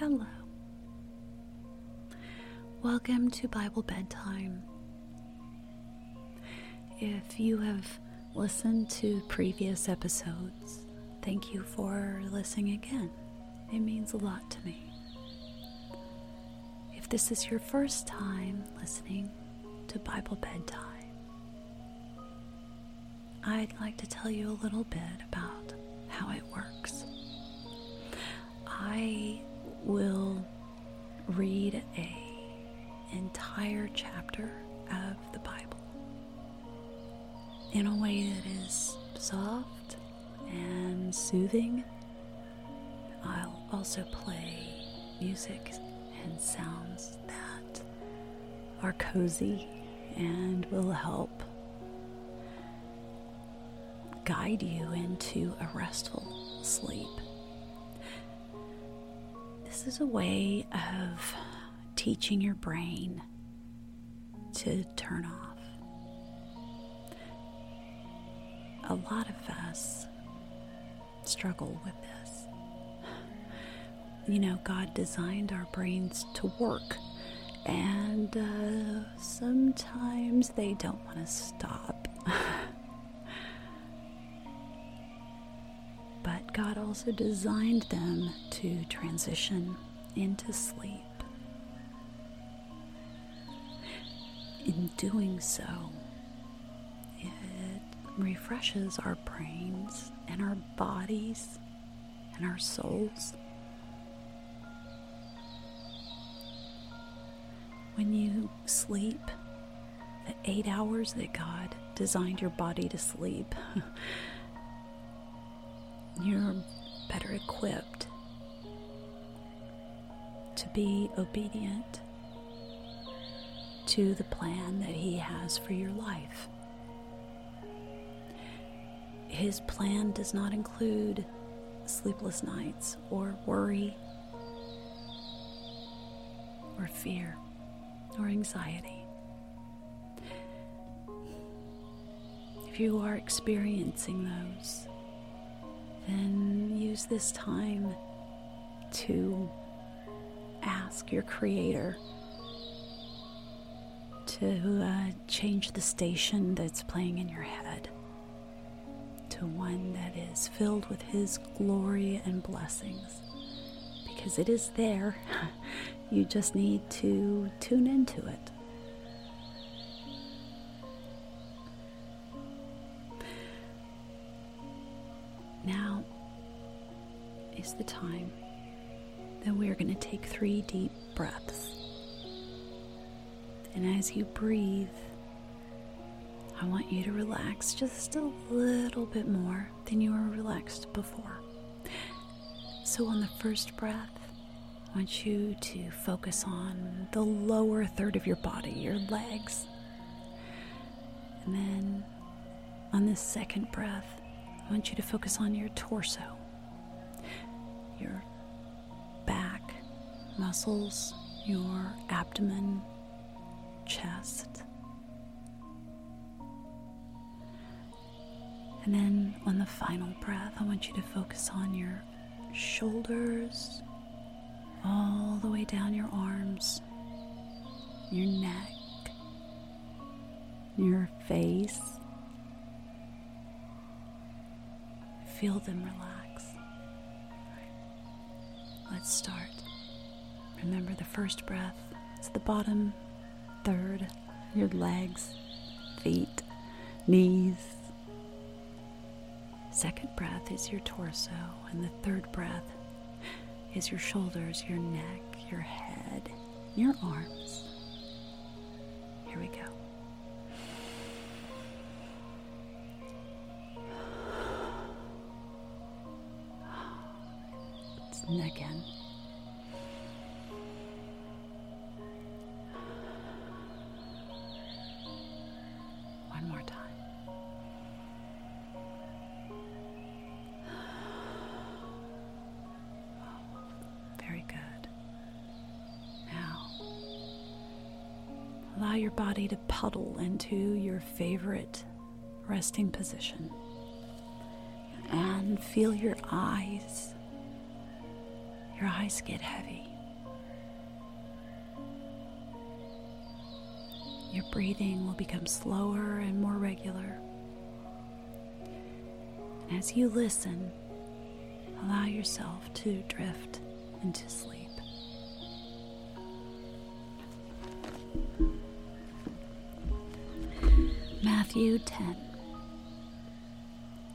hello. Welcome to Bible Bedtime. If you have listened to previous episodes, thank you for listening again. It means a lot to me. If this is your first time listening to Bible Bedtime, I'd like to tell you a little bit about how it works. I will read a entire chapter of the Bible in a way that is soft and soothing. I'll also play music and sounds that are cozy and will help guide you into a restful sleep. This is a way of teaching your brain to turn off. A lot of us struggle with this. You know, God designed our brains to work, and uh, sometimes they don't want to stop. also designed them to transition into sleep. In doing so, it refreshes our brains and our bodies and our souls. When you sleep, the eight hours that God designed your body to sleep, you're better equipped to be obedient to the plan that He has for your life. His plan does not include sleepless nights or worry or fear or anxiety. If you are experiencing those, then use this time to ask your Creator to uh, change the station that's playing in your head to one that is filled with His glory and blessings. Because it is there. you just need to tune into it. Is the time that we are going to take three deep breaths. And as you breathe, I want you to relax just a little bit more than you were relaxed before. So, on the first breath, I want you to focus on the lower third of your body, your legs. And then on the second breath, I want you to focus on your torso, your back muscles, your abdomen, chest. And then on the final breath, I want you to focus on your shoulders, all the way down your arms, your neck, your face. Feel them relax. Start. Remember the first breath is the bottom third, your legs, feet, knees. Second breath is your torso, and the third breath is your shoulders, your neck, your head, your arms. Here we go. In. One more time. Very good. Now, allow your body to puddle into your favorite resting position. And feel your eyes your eyes get heavy. Your breathing will become slower and more regular. And as you listen, allow yourself to drift into sleep. Matthew 10.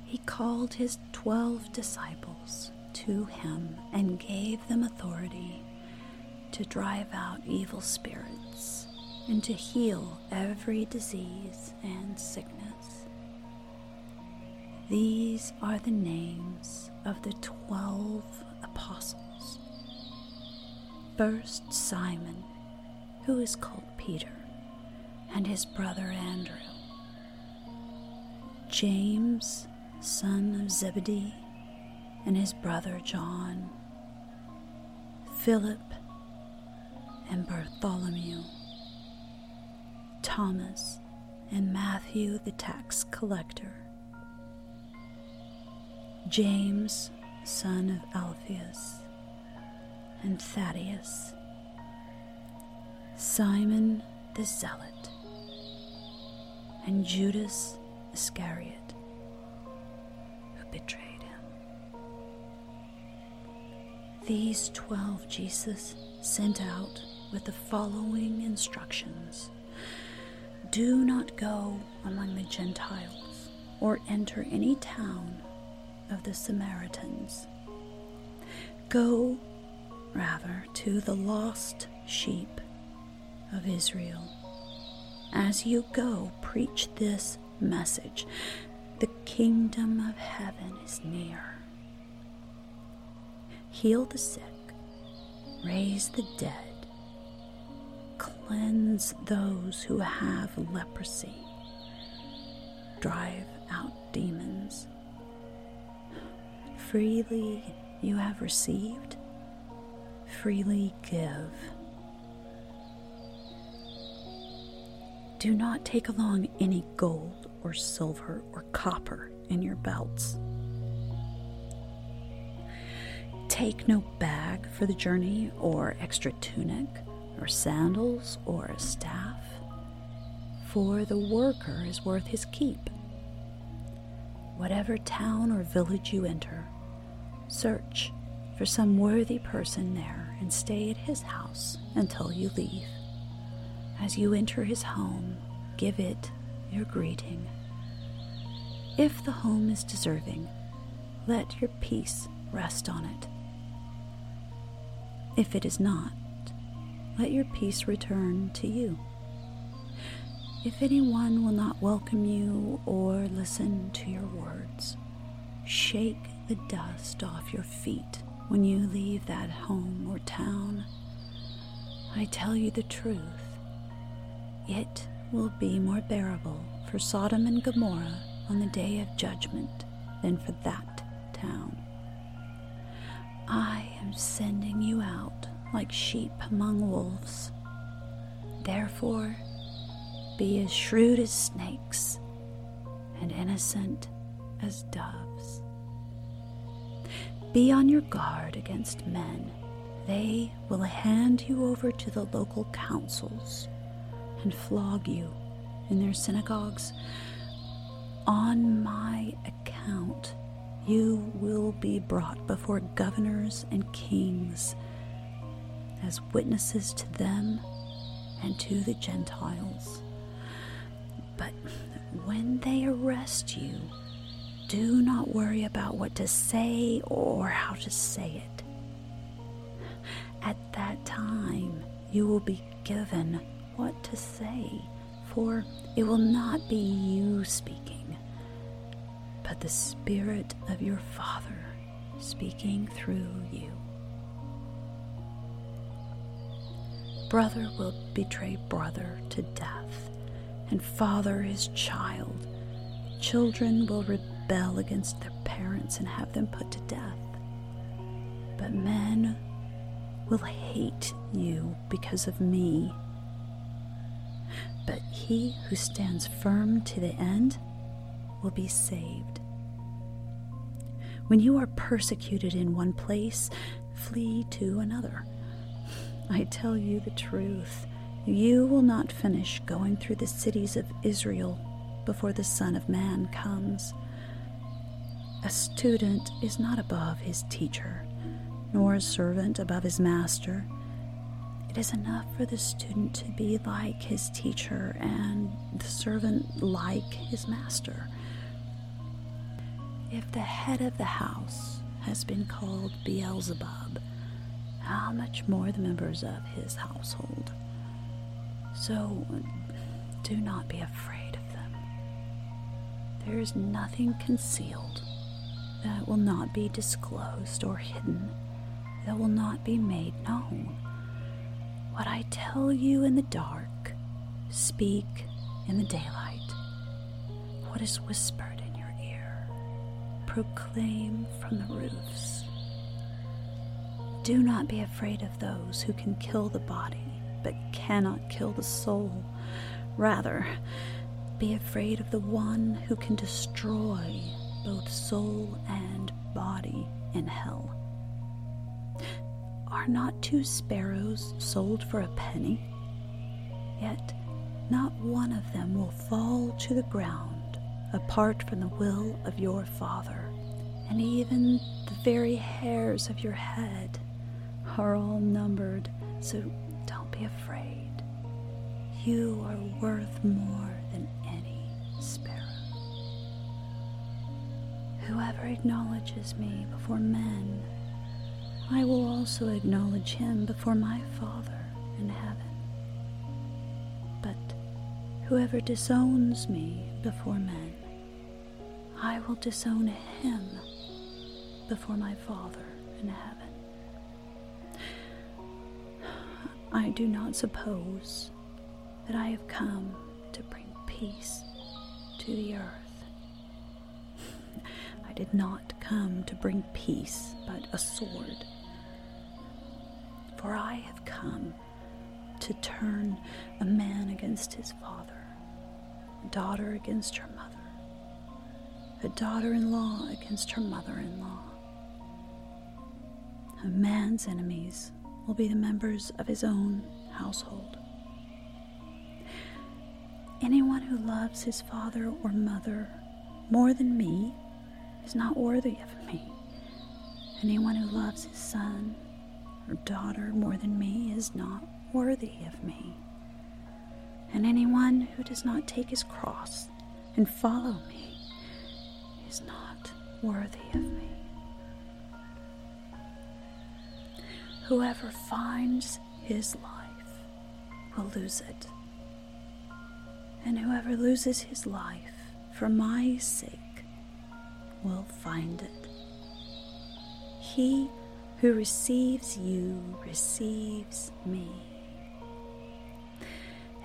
He called his twelve disciples to him and gave them authority to drive out evil spirits and to heal every disease and sickness. These are the names of the twelve apostles. First, Simon, who is called Peter, and his brother Andrew. James, son of Zebedee, and his brother John. Philip and Bartholomew. Thomas and Matthew the tax collector. James, son of Alphaeus, and Thaddeus. Simon the Zealot, and Judas Iscariot, who betrayed These twelve Jesus sent out with the following instructions Do not go among the Gentiles or enter any town of the Samaritans. Go, rather, to the lost sheep of Israel. As you go, preach this message the kingdom of heaven is near. Heal the sick, raise the dead, cleanse those who have leprosy, drive out demons. Freely you have received, freely give. Do not take along any gold or silver or copper in your belts. Take no bag for the journey, or extra tunic, or sandals, or a staff, for the worker is worth his keep. Whatever town or village you enter, search for some worthy person there and stay at his house until you leave. As you enter his home, give it your greeting. If the home is deserving, let your peace rest on it. If it is not, let your peace return to you. If anyone will not welcome you or listen to your words, shake the dust off your feet when you leave that home or town. I tell you the truth it will be more bearable for Sodom and Gomorrah on the day of judgment than for that town. I am sending you out like sheep among wolves. Therefore, be as shrewd as snakes and innocent as doves. Be on your guard against men. They will hand you over to the local councils and flog you in their synagogues. On my account, you will be brought before governors and kings as witnesses to them and to the Gentiles. But when they arrest you, do not worry about what to say or how to say it. At that time, you will be given what to say, for it will not be you speaking, but the Spirit of your Father speaking through you. Brother will betray brother to death, and father his child. Children will rebel against their parents and have them put to death. But men will hate you because of me but he who stands firm to the end will be saved. When you are persecuted in one place, flee to another. I tell you the truth. You will not finish going through the cities of Israel before the Son of Man comes. A student is not above his teacher, nor a servant above his master. It is enough for the student to be like his teacher and the servant like his master. If the head of the house has been called Beelzebub, how much more the members of his household? So do not be afraid of them. There is nothing concealed that will not be disclosed or hidden, that will not be made known. What I tell you in the dark, speak in the daylight. What is whispered proclaim from the roofs. Do not be afraid of those who can kill the body, but cannot kill the soul. Rather, be afraid of the one who can destroy both soul and body in hell. Are not two sparrows sold for a penny? Yet not one of them will fall to the ground apart from the will of your Father, and even the very hairs of your head are all numbered, so don't be afraid. You are worth more than any sparrow. Whoever acknowledges me before men, I will also acknowledge him before my Father in heaven. But whoever disowns me before men, I will disown him before my Father in heaven. I do not suppose that I have come to bring peace to the earth I did not come to bring peace, but a sword. For I have come to turn a man against his father, a daughter against her mother, a daughter in law against her mother in law. A man's enemies will be the members of his own household. Anyone who loves his father or mother more than me is not worthy of me. Anyone who loves his son or daughter more than me is not worthy of me. And anyone who does not take his cross and follow me is not worthy of me. Whoever finds his life will lose it. And whoever loses his life for my sake will find it. He who receives you receives me,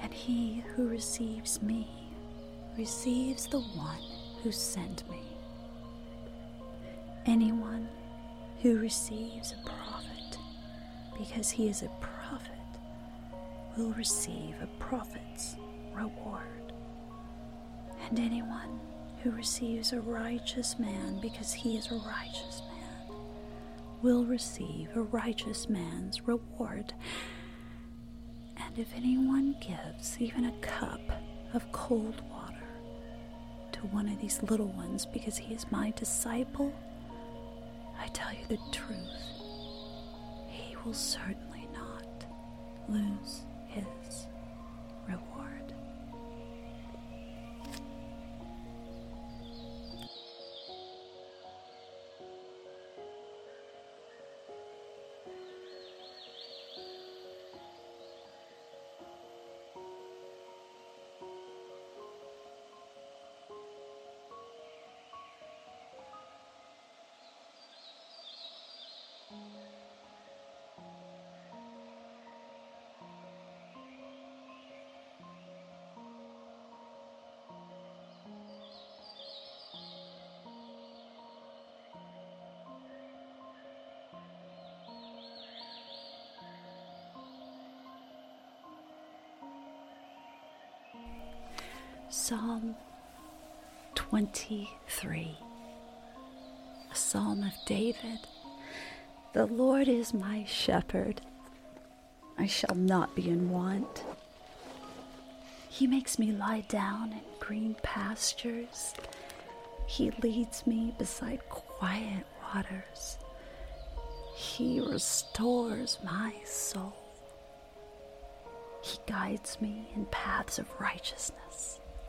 and he who receives me receives the one who sent me. Anyone who receives a prophet because he is a prophet will receive a prophet's reward. And anyone who receives a righteous man because he is a righteous man will receive a righteous man's reward. And if anyone gives even a cup of cold water to one of these little ones because he is my disciple, I tell you the truth, will certainly not lose his Psalm 23, a psalm of David. The Lord is my shepherd, I shall not be in want. He makes me lie down in green pastures. He leads me beside quiet waters. He restores my soul. He guides me in paths of righteousness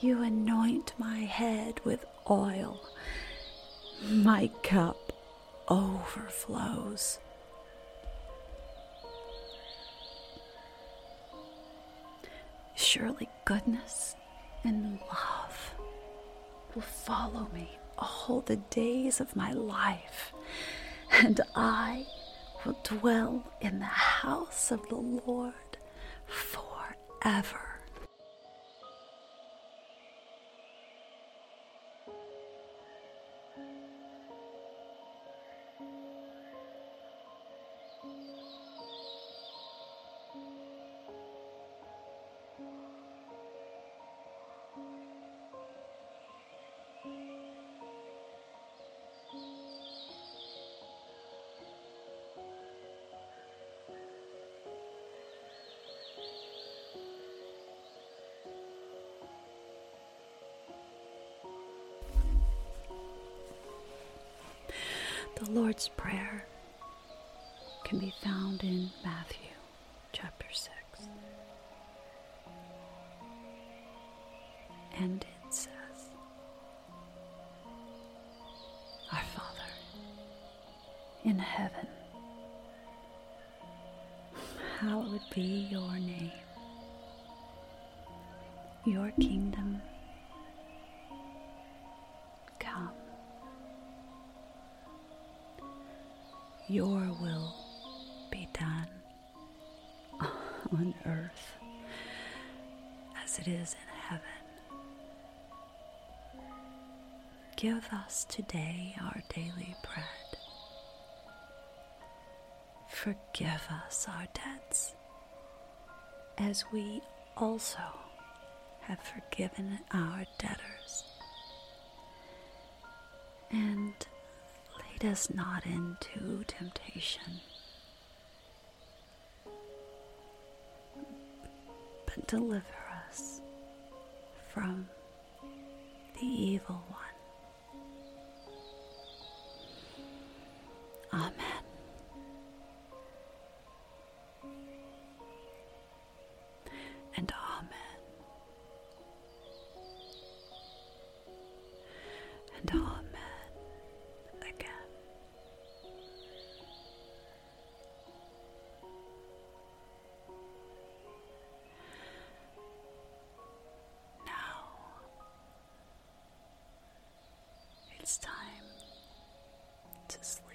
You anoint my head with oil. My cup overflows. Surely goodness and love will follow me all the days of my life, and I will dwell in the house of the Lord forever. The Lord's Prayer can be found in Matthew chapter 6. And it says, Our Father in heaven, hallowed be your name. Your kingdom Your will be done on earth as it is in heaven. Give us today our daily bread. Forgive us our debts as we also have forgiven our debtors. And lead us not into temptation, but deliver us from the evil one. Amen. It's time to sleep.